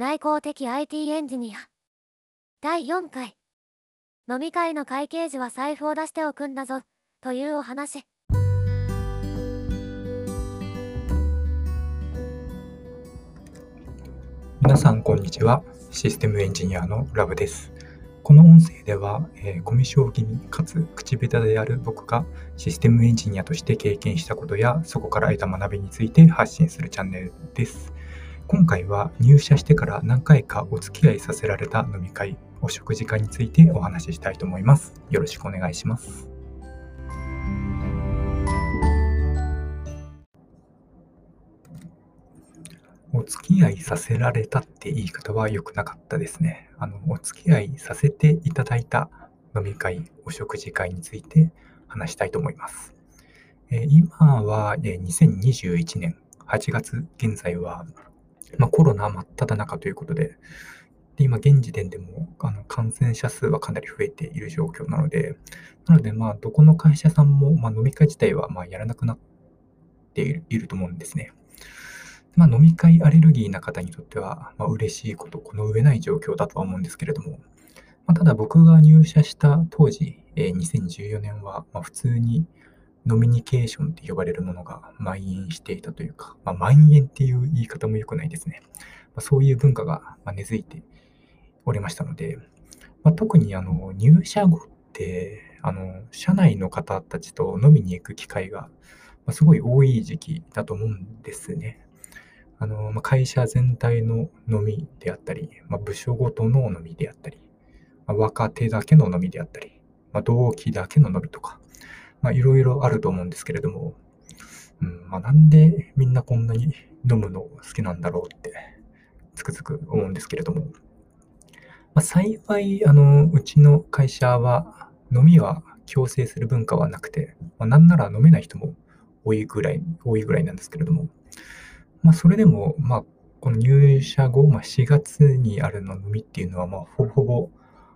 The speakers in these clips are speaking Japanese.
内向的 IT エンジニア。第4回。飲み会の会計時は財布を出しておくんだぞ。というお話。皆さんこんにちは。システムエンジニアのラブです。この音声では、えー、コミュ障気味かつ口下手である僕がシステムエンジニアとして経験したことやそこから得た学びについて発信するチャンネルです。今回は入社してから何回かお付き合いさせられた飲み会、お食事会についてお話ししたいと思います。よろしくお願いします。お付き合いさせられたって言い方は良くなかったですね。あの、お付き合いさせていただいた飲み会、お食事会について話したいと思います。え今は、え2021年8月現在はまあ、コロナ真っ只中ということで、で今現時点でもあの感染者数はかなり増えている状況なので、なので、まあ、どこの会社さんも、まあ、飲み会自体はまあやらなくなっているいると思うんですね。まあ、飲み会アレルギーな方にとっては、まあ、嬉しいこと、この上ない状況だとは思うんですけれども、まあ、ただ僕が入社した当時、えー、2014年は、まあ、普通にノミニケーションって呼ばれるものが蔓延していたというか、まあ、蔓延っていう言い方も良くないですね。まあ、そういう文化が根付いておりましたので、まあ、特にあの入社後って、あの社内の方たちと飲みに行く機会がすごい多い時期だと思うんですね。あのま会社全体の飲みであったり、ま部署ごとの飲みであったり、ま若手だけの飲みであったり、ま同期だけの飲みとか、まあ、いろいろあると思うんですけれども、うんまあ、なんでみんなこんなに飲むの好きなんだろうって、つくづく思うんですけれども、まあ、幸い、あの、うちの会社は、飲みは強制する文化はなくて、まあ、なんなら飲めない人も多いぐらい、多いぐらいなんですけれども、まあ、それでも、まあ、この入社後、まあ、4月にあるの飲みっていうのは、まあ、ほぼほぼ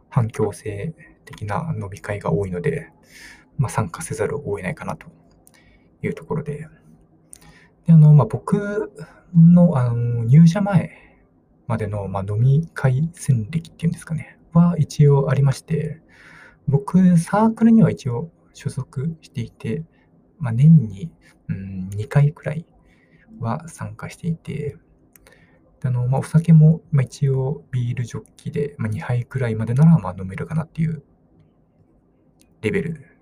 反強制的な飲み会が多いので、まあ、参加せざるを得ないかなというところで、であのまあ、僕のあの入社前までの、まあ、飲み会戦歴っていうんですかね、は一応ありまして、僕、サークルには一応所属していて、まあ、年に、うん、2回くらいは参加していて、あのまあ、お酒も、まあ、一応ビールジョッキで、まあ、2杯くらいまでならまあ飲めるかなっていうレベル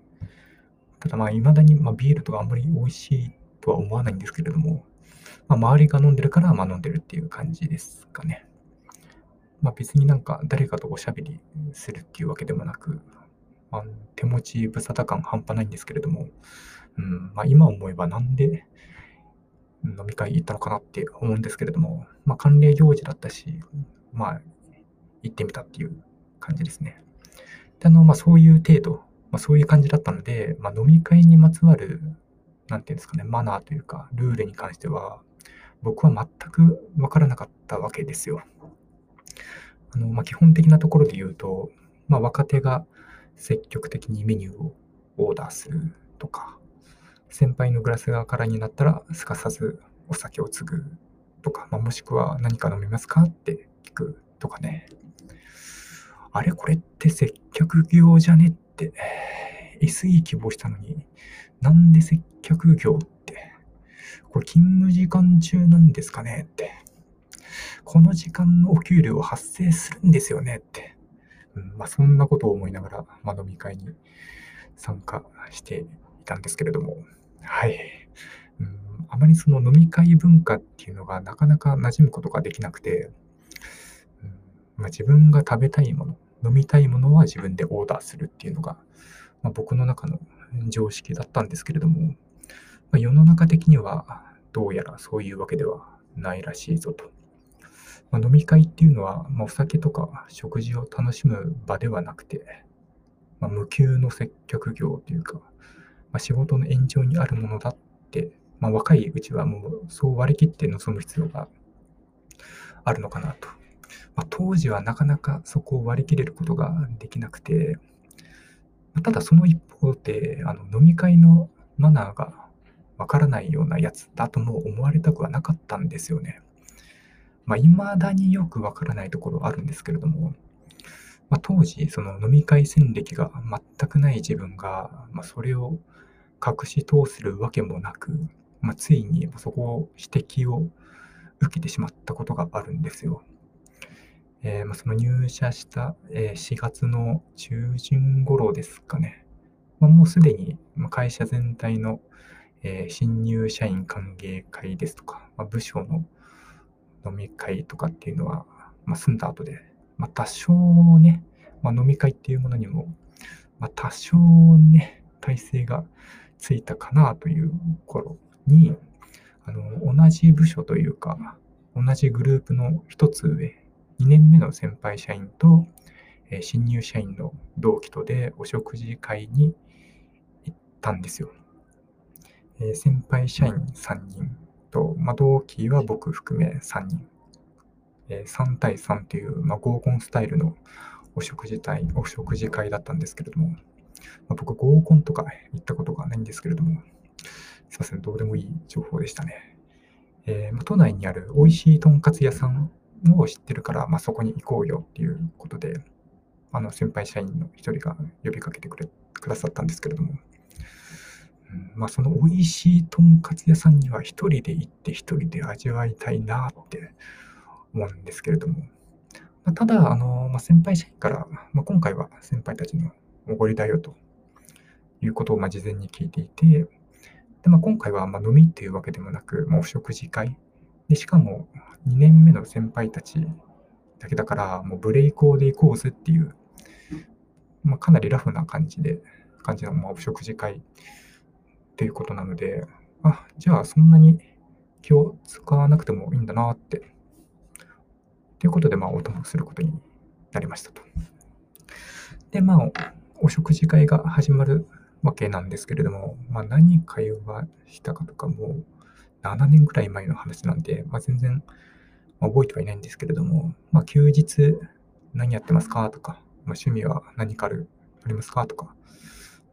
ただまあ、未だにまあビールとかあんまり美味しいとは思わないんですけれども、まあ、周りが飲んでるからまあ飲んでるっていう感じですかね。まあ、別になんか誰かとおしゃべりするっていうわけでもなく、まあ、手持ち無沙汰感半端ないんですけれども、うんまあ、今思えばなんで飲み会行ったのかなって思うんですけれども、まあ、慣例行事だったし、まあ、行ってみたっていう感じですね。であのまあ、そういう程度まあ、そういう感じだったので、まあ、飲み会にまつわる、なんていうんですかね、マナーというか、ルールに関しては、僕は全く分からなかったわけですよ。あのまあ、基本的なところで言うと、まあ、若手が積極的にメニューをオーダーするとか、先輩のグラスが空になったらすかさずお酒を継ぐとか、まあ、もしくは何か飲みますかって聞くとかね。あれこれって接客業じゃね、SE 希望したのに、なんで接客業って、これ勤務時間中なんですかねって、この時間のお給料発生するんですよねって、うんまあ、そんなことを思いながら、まあ、飲み会に参加していたんですけれども、はい。うん、あまりその飲み会文化っていうのがなかなか馴染むことができなくて、まあ、自分が食べたいもの、飲みたいものは自分でオーダーするっていうのが、まあ、僕の中の常識だったんですけれども、まあ、世の中的にはどうやらそういうわけではないらしいぞと。まあ、飲み会っていうのは、ま、お酒とか食事を楽しむ場ではなくて、ま、無給の接客業というか、ま、仕事の延長にあるものだって、ま、若いうちはもうそう割り切って臨む必要があるのかなと。まあ、当時はなかなかそこを割り切れることができなくて、まあ、ただその一方で、あの飲み会のマナーがわからないようなやつだとも思われたくはなかったんですよね。まあ、未だによくわからないところあるんですけれども、まあ、当時、その飲み会戦歴が全くない自分が、まあ、それを隠し通するわけもなく、まあ、ついにそこを指摘を受けてしまったことがあるんですよ。えー、まあ、その入社した、え4月の中旬頃ですかね。まあ、もうすでに会社全体の、えー、新入社員歓迎会ですとか、まあ、部署の飲み会とかっていうのは、まあ、済んだ後で、ま、多少ね、ま、飲み会っていうものにも、ま、多少ね、体制がついたかなという頃に、あの同じ部署というか、同じグループの一つ上、2年目の先輩社員と、え、新入社員の同期とでお食事会に行ったんですよ。え、先輩社員3人と、まあ、同期は僕含め3人。え、3対3という、まあ、合コンスタイルのお食事会、お食事会だったんですけれども、まあ、僕合コンとか行ったことがないんですけれども、すいません、どうでもいい情報でしたね。えー、都内にある美味しいとんかつ屋さんを知ってるから、まあ、そこに行こうよっていうことで、あの先輩社員の一人が呼びかけてくれくださったんですけれども、うんまあ、その美味しいとんかつ屋さんには一人で行って一人で味わいたいなって思うんですけれども、まあ、ただ、あのまあ、先輩社員から、まあ、今回は先輩たちのおごりだよということをまあ事前に聞いていて、でまあ、今回はまあ飲みっていうわけでもなく、まあ、お食事会で、しかも2年目の先輩たちだけだから、もうブレイクオーで行こうぜっていう、まあ、かなりラフな感じで、感じの、まあ、お食事会っていうことなので、あ、じゃあそんなに気を使わなくてもいいんだなって、ということで、まあ、お供することになりましたと。で、まあ、お食事会が始まるわけなんですけれども、まあ、何会話したかとかも、7年ぐらい前の話なんで、まあ、全然覚えてはいないんですけれども、まあ、休日何やってますか？とか、まあ、趣味は何かあるありますか？とか、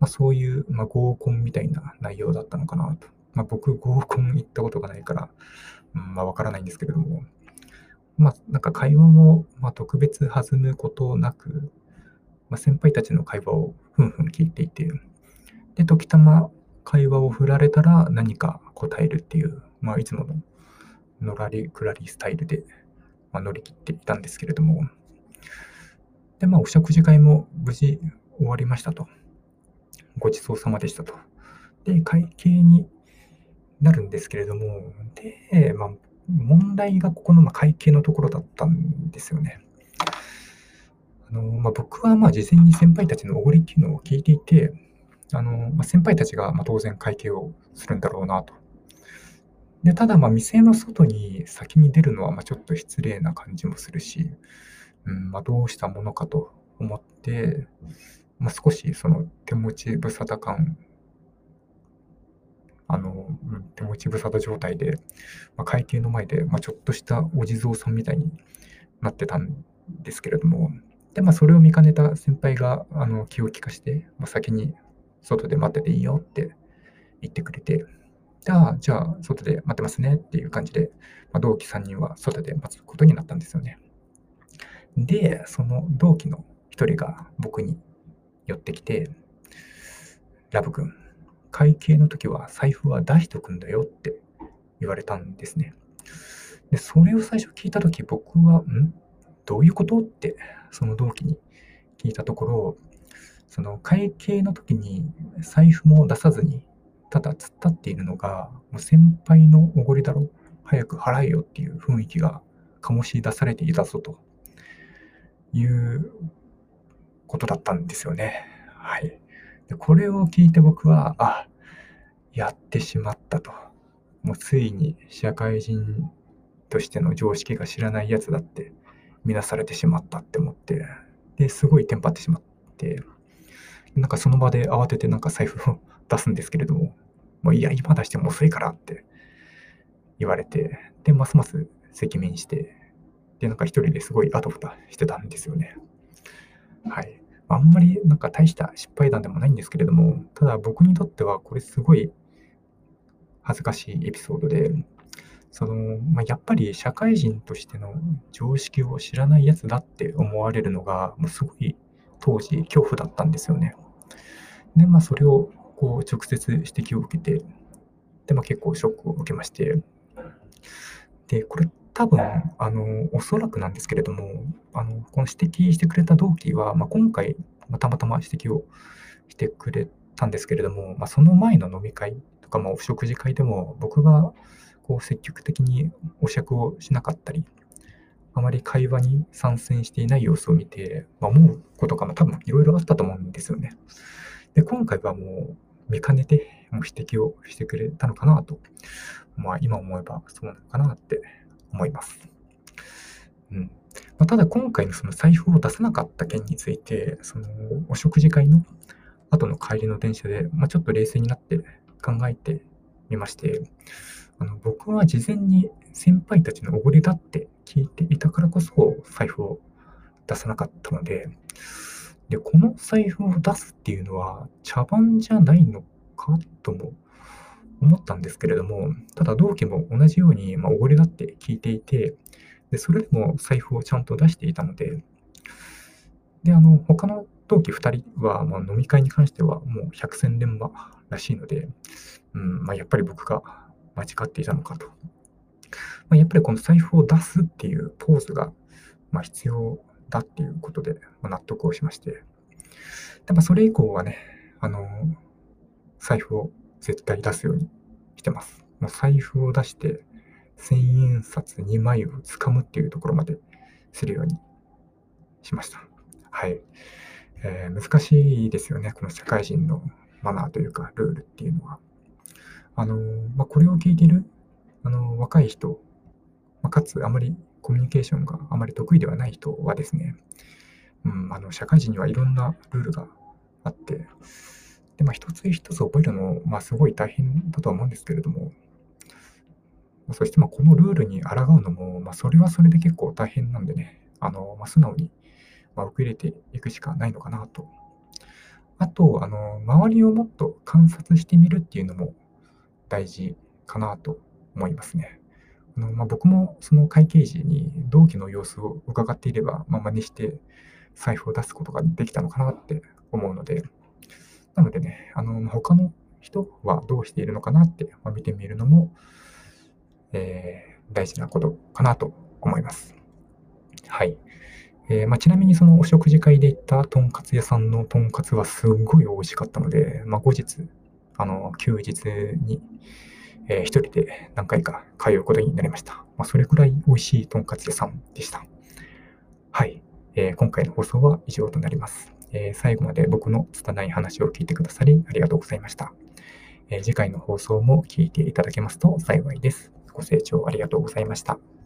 まあ、そういう、まあ、合コンみたいな内容だったのかなと。まあ、僕、合コン行ったことがないから、うんまあ、わからないんですけれども、まあ、なんか会話も、まあ、特別弾むことなく、まあ、先輩たちの会話をふんふん聞いていて、で、時たま会話を振られたら何か答えるっていう、まあ、いつもののらりくらりスタイルで、まあ、乗り切っていたんですけれども、で、まあ、お食事会も無事終わりましたと。ごちそうさまでしたと。で、会計になるんですけれども、で、まあ、問題がここの会計のところだったんですよね。あのまあ、僕はまあ事前に先輩たちのおごりっていうのを聞いていて、あのまあ、先輩たちがまあ当然会計をするんだろうなと。でただ、まあ店の外に先に出るのはまあちょっと失礼な感じもするし、うんまあ、どうしたものかと思って、まあ、少しその手持ち無沙汰感、あのうん手持ち無沙汰状態で、まあ、会計の前で、まあちょっとしたお地蔵さんみたいになってたんですけれども、でまあ、それを見かねた先輩があの気を利かして、まあ、先に外で待ってていいよって言ってくれて、じゃあ、じゃあ、外で待ってますねっていう感じで、まあ、同期3人は外で待つことになったんですよね。で、その同期の一人が僕に寄ってきて、ラブ君、会計の時は財布は出しとくんだよって言われたんですね。で、それを最初聞いた時僕は、ん？どういうこと？って、その同期に聞いたところ、その会計の時に財布も出さずに、ただ突っ立っているのが、もう先輩のおごりだろ、早く払えよっていう雰囲気が醸し出されていたぞということだったんですよね。はい。でこれを聞いて僕は、あ、やってしまったと。もうついに社会人としての常識が知らないやつだって見なされてしまったって思って、で、すごいテンパってしまって、なんかその場で慌ててなんか財布を出すんですけれども、もういや、今出しても遅いからって言われて、で、ますます赤面して、で、なんか一人ですごいあとふたしてたんですよね。はい。あんまりなんか大した失敗談でもないんですけれども、ただ僕にとってはこれすごい恥ずかしいエピソードで、その、まあ、やっぱり社会人としての常識を知らないやつだって思われるのが、もうすごい当時恐怖だったんですよね。で、まあ、それをこう直接指摘を受けて、で、まあ、結構ショックを受けまして、で、これ多分、あの、おそらくなんですけれども、あの、この指摘してくれた同期は、まあ、今回、ま、たまたま指摘をしてくれたんですけれども、まあ、その前の飲み会とか、まあ、お食事会でも、僕がこう積極的にお酌をしなかったり、あまり会話に参戦していない様子を見て、まあ、思うことが多分いろいろあったと思うんですよね。で、今回はもう見かねてもう指摘をしてくれたのかなと、まあ今思えばそうなのかなって思います。うんまあ、ただ今回のその財布を出さなかった件について、そのお食事会の後の帰りの電車で、まあ、ちょっと冷静になって考えてみまして、あの僕は事前に先輩たちのおごりだって聞いていたからこそ財布を出さなかったので、で、この財布を出すっていうのは茶番じゃないのかとも思ったんですけれども、ただ同期も同じように、まあ、おごりだって聞いていて、で、それでも財布をちゃんと出していたので、で、あの、他の同期2人は、まあ、飲み会に関してはもう百戦錬磨らしいので、うんまあ、やっぱり僕が間違っていたのかと。まあ、やっぱりこの財布を出すっていうポーズが、ま、必要だっていうことで、ま、納得をしまして、でまあ、それ以降はね、あの、財布を絶対出すようにしてます。もう財布を出して、千円札2枚を掴むっていうところまでするようにしました。はい。えー、難しいですよね、この社会人のマナーというか、ルールっていうのは。あの、まあ、これを聞いている、あの、若い人、ま、かつあまりコミュニケーションがあまり得意ではない人はですね、うん、あの社会人にはいろんなルールがあって、で、まあ、一つ一つ覚えるの、まあ、すごい大変だとは思うんですけれども、そして、まあ、このルールに抗うのも、まあ、それはそれで結構大変なんでね、あの、まあ、素直に、ま受け入れていくしかないのかなと。あと、あの、周りをもっと観察してみるっていうのも大事かなと思いますね。あのまあ、僕もその会計時に同期の様子を伺っていれば、まあ、真似して財布を出すことができたのかなって思うので、なのでね、あの他の人はどうしているのかなって、ま見てみるのも、えー、大事なことかなと思います。はい。えー、まあ、ちなみにそのお食事会で行ったとんかつ屋さんのとんかつはすごい美味しかったので、まあ、後日、あの、休日に、えー、一人で何回か通うことになりました。まあ、それくらい美味しいとんかつ屋さんでした。はい、えー、今回の放送は以上となります、えー、最後まで僕の拙い話を聞いてくださりありがとうございました。え次回の放送も聞いていただけますと幸いです。ご清聴ありがとうございました。